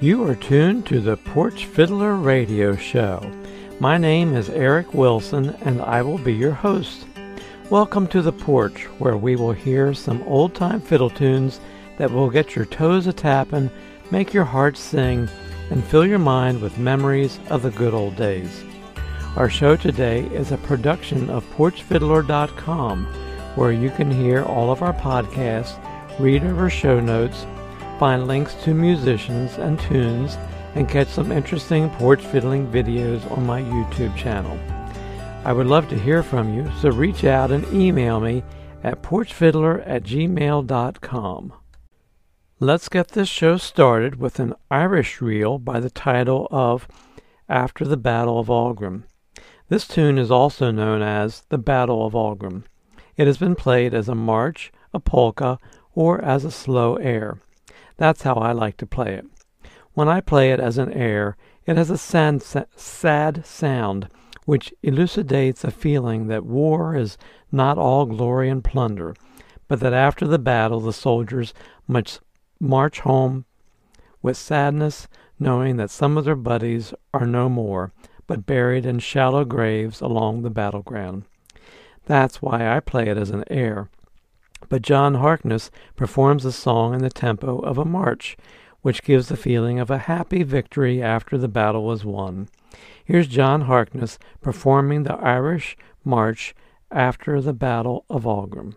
You are tuned to the Porch Fiddler Radio Show. My name is Eric Wilson and I will be your host. Welcome to the porch where we will hear some old time fiddle tunes that will get your toes a tapping, make your heart sing, and fill your mind with memories of the good old days. Our show today is a production of PorchFiddler.com where you can hear all of our podcasts, read over show notes, find links to musicians and tunes, and catch some interesting porch fiddling videos on my YouTube channel. I would love to hear from you, so reach out and email me at porchfiddler at gmail.com. Let's get this show started with an Irish reel by the title of After the Battle of Aughrim. This tune is also known as the Battle of Aughrim. It has been played as a march, a polka, or as a slow air. That's how I like to play it. When I play it as an air, it has a sad, sad sound which elucidates a feeling that war is not all glory and plunder, but that after the battle the soldiers must march home with sadness, knowing that some of their buddies are no more, but buried in shallow graves along the battleground. That's why I play it as an air. But John Harkness performs the song in the tempo of a march, which gives the feeling of a happy victory after the battle was won. Here's John Harkness performing the Irish march after the Battle of Aughrim.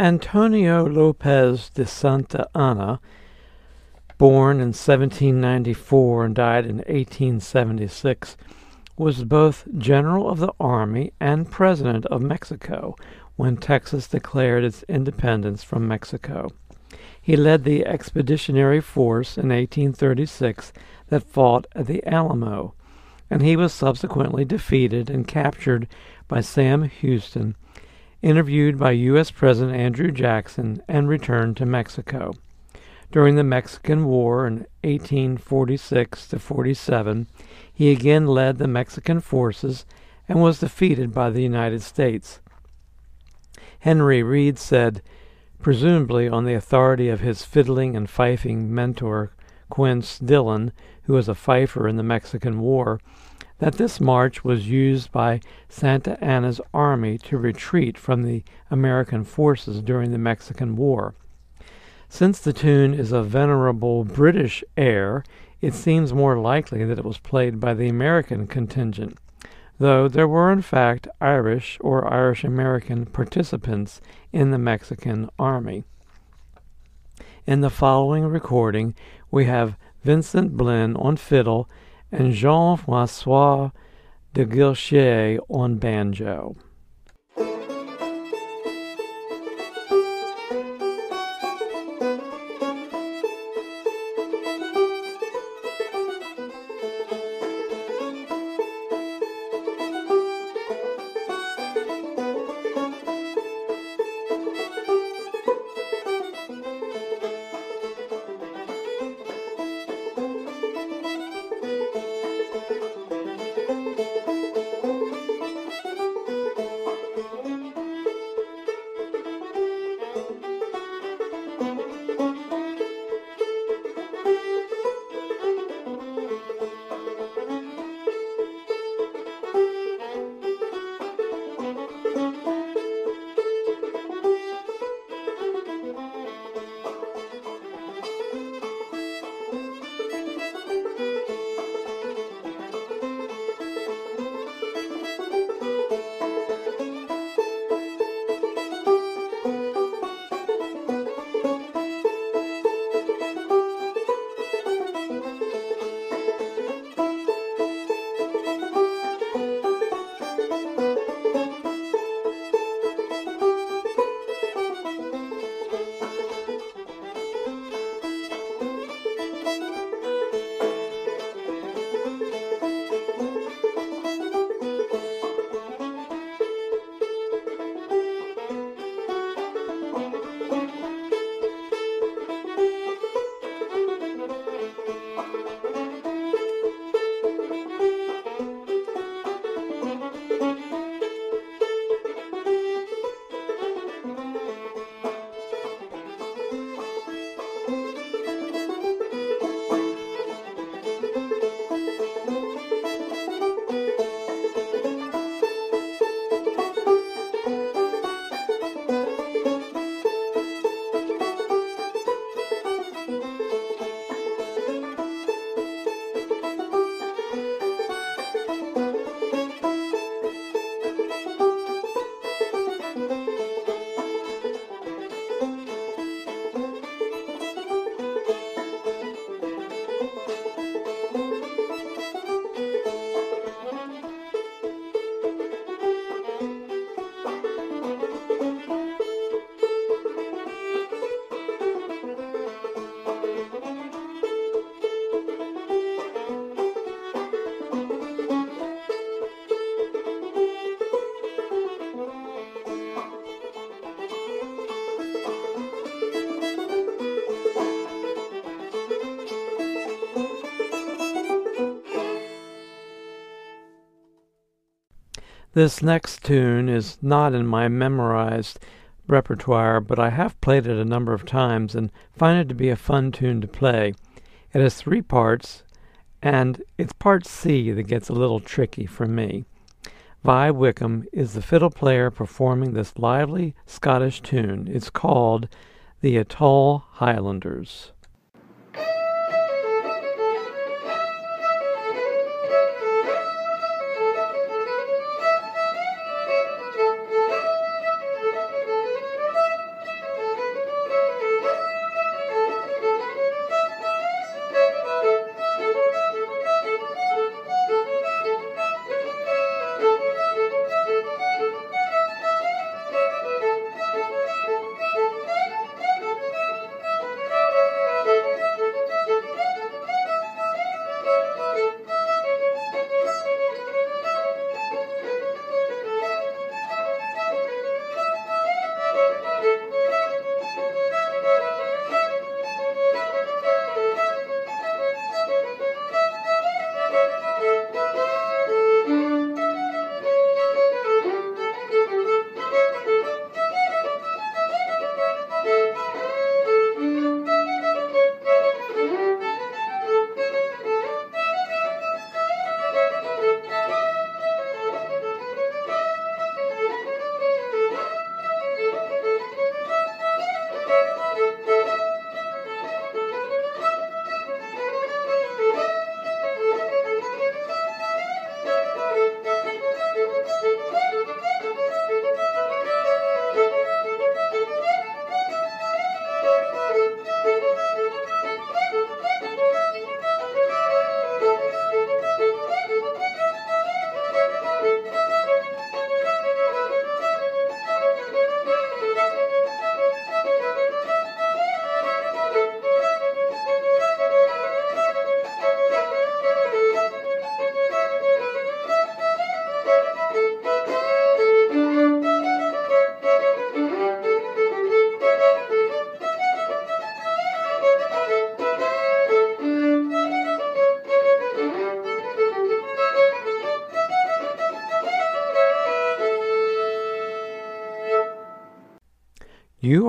Antonio Lopez de Santa Anna, born in 1794 and died in 1876, was both General of the Army and President of Mexico when Texas declared its independence from Mexico. He led the expeditionary force in 1836 that fought at the Alamo, and he was subsequently defeated and captured by Sam Houston interviewed by U.S. President Andrew Jackson, and returned to Mexico. During the Mexican War in 1846 to 47, he again led the Mexican forces and was defeated by the United States. Henry Reed said, presumably on the authority of his fiddling and fifing mentor Quince Dillon, who was a fifer in the Mexican War, that this march was used by Santa Anna's army to retreat from the American forces during the Mexican War. Since the tune is a venerable British air, it seems more likely that it was played by the American contingent, though there were in fact Irish or Irish American participants in the Mexican army. In the following recording, we have Vincent Blinn on fiddle and Jean-François de Guilcher on banjo. This next tune is not in my memorized repertoire, but I have played it a number of times and find it to be a fun tune to play. It has three parts, and it's part C that gets a little tricky for me. Vi Wickham is the fiddle player performing this lively Scottish tune. It's called The Atholl Highlanders.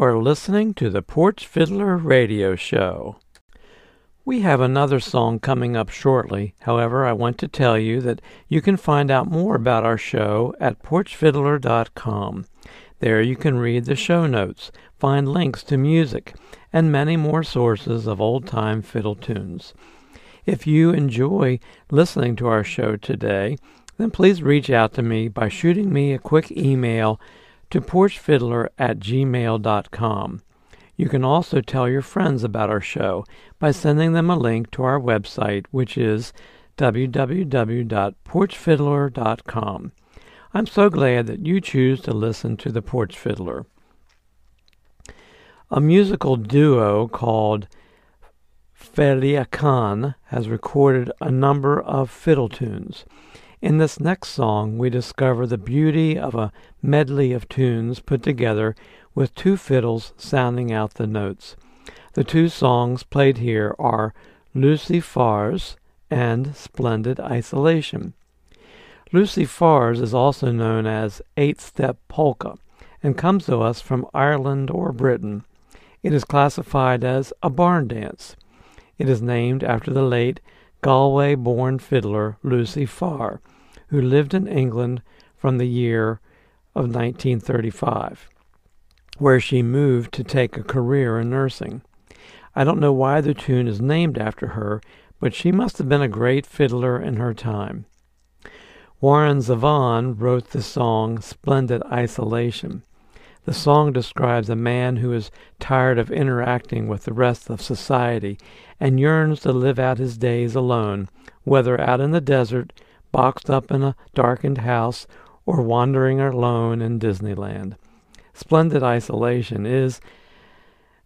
Are listening to the Porch Fiddler Radio Show. We have another song coming up shortly. However, I want to tell you that you can find out more about our show at porchfiddler.com. There you can read the show notes, find links to music, and many more sources of old time fiddle tunes. If you enjoy listening to our show today, then please reach out to me by shooting me a quick email to porchfiddler at gmail.com. You can also tell your friends about our show by sending them a link to our website, which is www.porchfiddler.com. I'm so glad that you choose to listen to the Porch Fiddler. A musical duo called Felia Khan has recorded a number of fiddle tunes. In this next song, we discover the beauty of a medley of tunes put together with two fiddles sounding out the notes. The two songs played here are Lucy Farr's and Splendid Isolation. Lucy Farr's is also known as Eight Step Polka and comes to us from Ireland or Britain. It is classified as a barn dance. It is named after the late Galway born fiddler Lucy Farr, who lived in England from the year of 1935, where she moved to take a career in nursing. I don't know why the tune is named after her, but she must have been a great fiddler in her time. Warren Zevon wrote the song Splendid Isolation. The song describes a man who is tired of interacting with the rest of society and yearns to live out his days alone, whether out in the desert, boxed up in a darkened house, or wandering alone in Disneyland. Splendid isolation is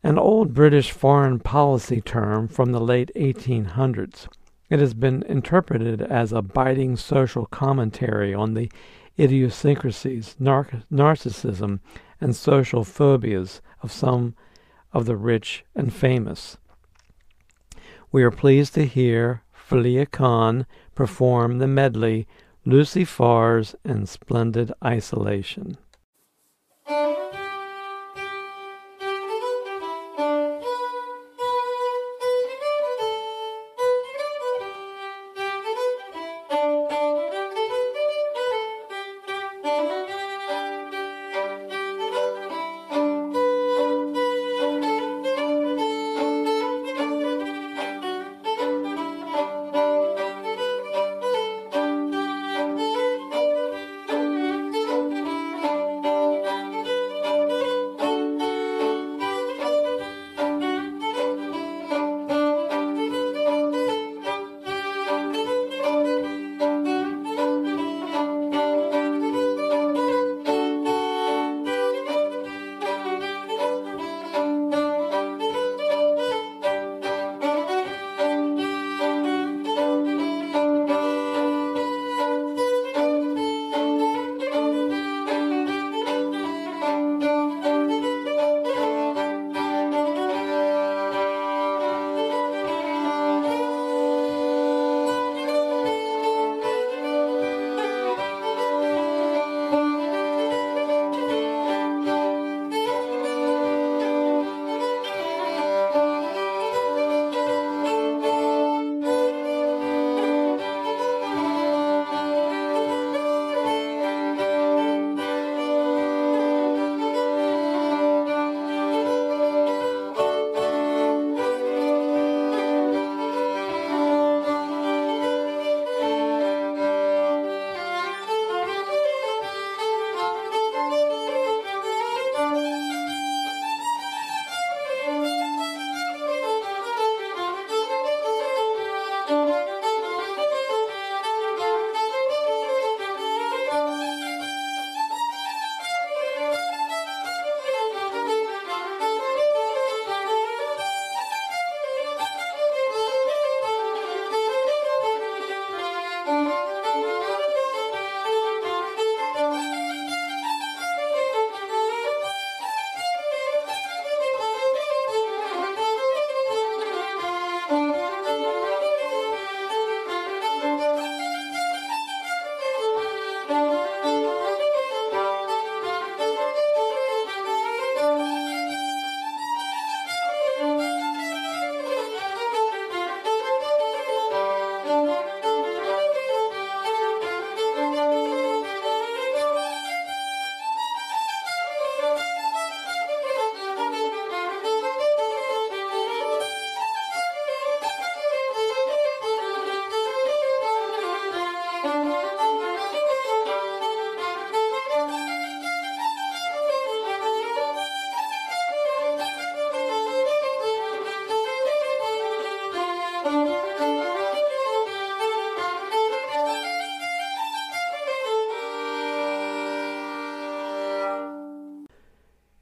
an old British foreign policy term from the late 1800s. It has been interpreted as a biting social commentary on the idiosyncrasies, nar- narcissism, and social phobias of some of the rich and famous. We are pleased to hear Felia Khan perform the medley Lucy Farr's in Splendid Isolation.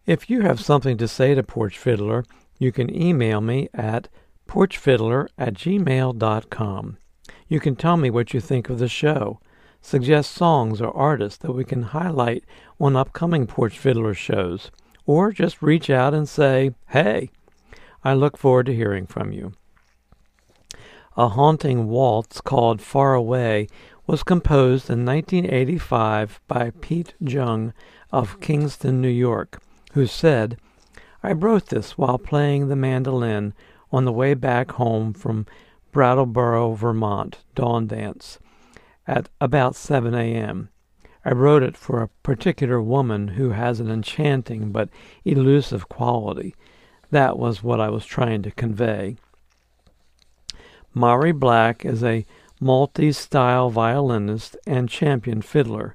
If you have something to say to Porch Fiddler, you can email me at porchfiddler at gmail.com. You can tell me what you think of the show, suggest songs or artists that we can highlight on upcoming Porch Fiddler shows, or just reach out and say, hey. I look forward to hearing from you. A haunting waltz called Far Away was composed in 1985 by Pete Jung of Kingston, New York who said, I wrote this while playing the mandolin on the way back home from Brattleboro, Vermont, dawn dance, at about 7 a.m. I wrote it for a particular woman who has an enchanting but elusive quality. That was what I was trying to convey. Mari Black is a multi-style violinist and champion fiddler.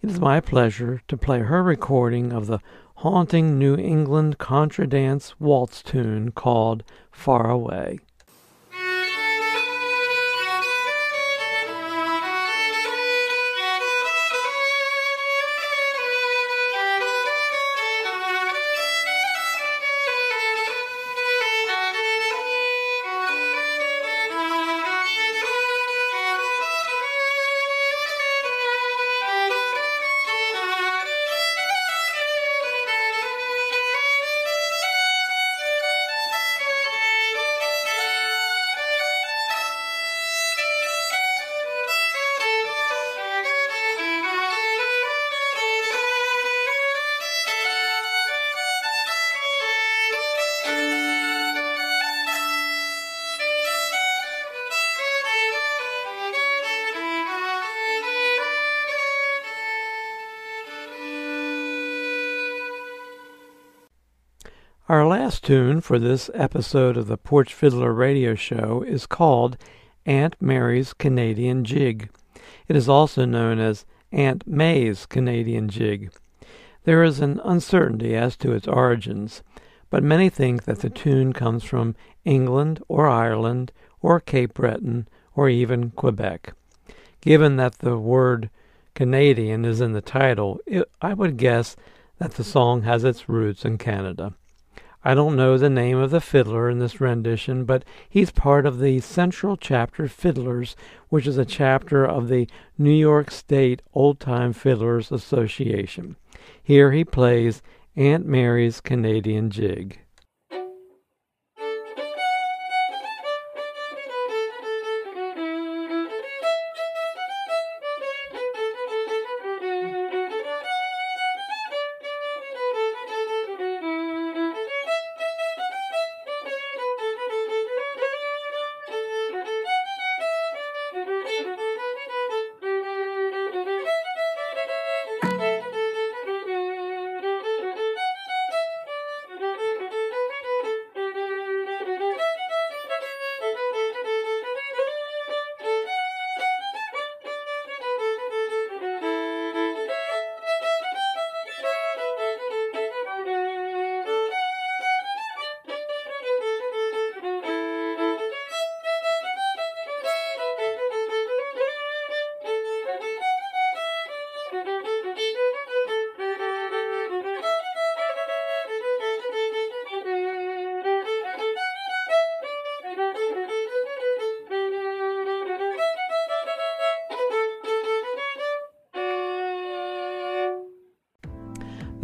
It is my pleasure to play her recording of the haunting New England contra dance waltz tune called Far Away. Our last tune for this episode of the Porch Fiddler Radio Show is called Aunt Mary's Canadian Jig. It is also known as Aunt May's Canadian Jig. There is an uncertainty as to its origins, but many think that the tune comes from England or Ireland or Cape Breton or even Quebec. Given that the word Canadian is in the title, it, I would guess that the song has its roots in Canada. I don't know the name of the fiddler in this rendition, but he's part of the Central Chapter Fiddlers, which is a chapter of the New York State Old Time Fiddlers Association. Here he plays Aunt Mary's Canadian Jig.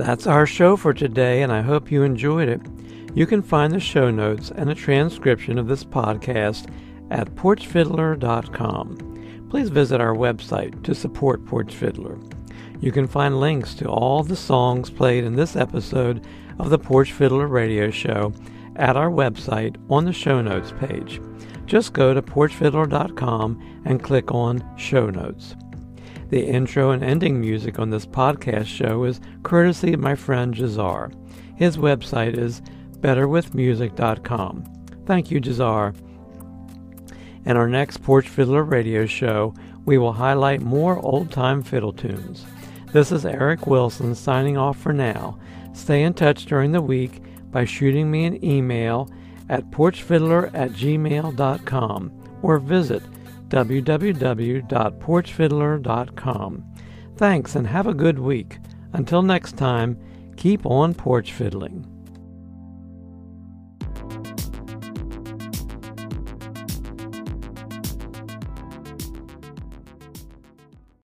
That's our show for today, and I hope you enjoyed it. You can find the show notes and a transcription of this podcast at porchfiddler.com. Please visit our website to support Porch Fiddler. You can find links to all the songs played in this episode of the Porch Fiddler Radio Show at our website on the show notes page. Just go to porchfiddler.com and click on Show Notes. The intro and ending music on this podcast show is courtesy of my friend Jazar. His website is betterwithmusic.com. Thank you, Jazar. In our next Porch Fiddler radio show, we will highlight more old time fiddle tunes. This is Eric Wilson signing off for now. Stay in touch during the week by shooting me an email at porchfiddler at gmail.com or visit www.porchfiddler.com. Thanks and have a good week. Until next time, keep on porch fiddling.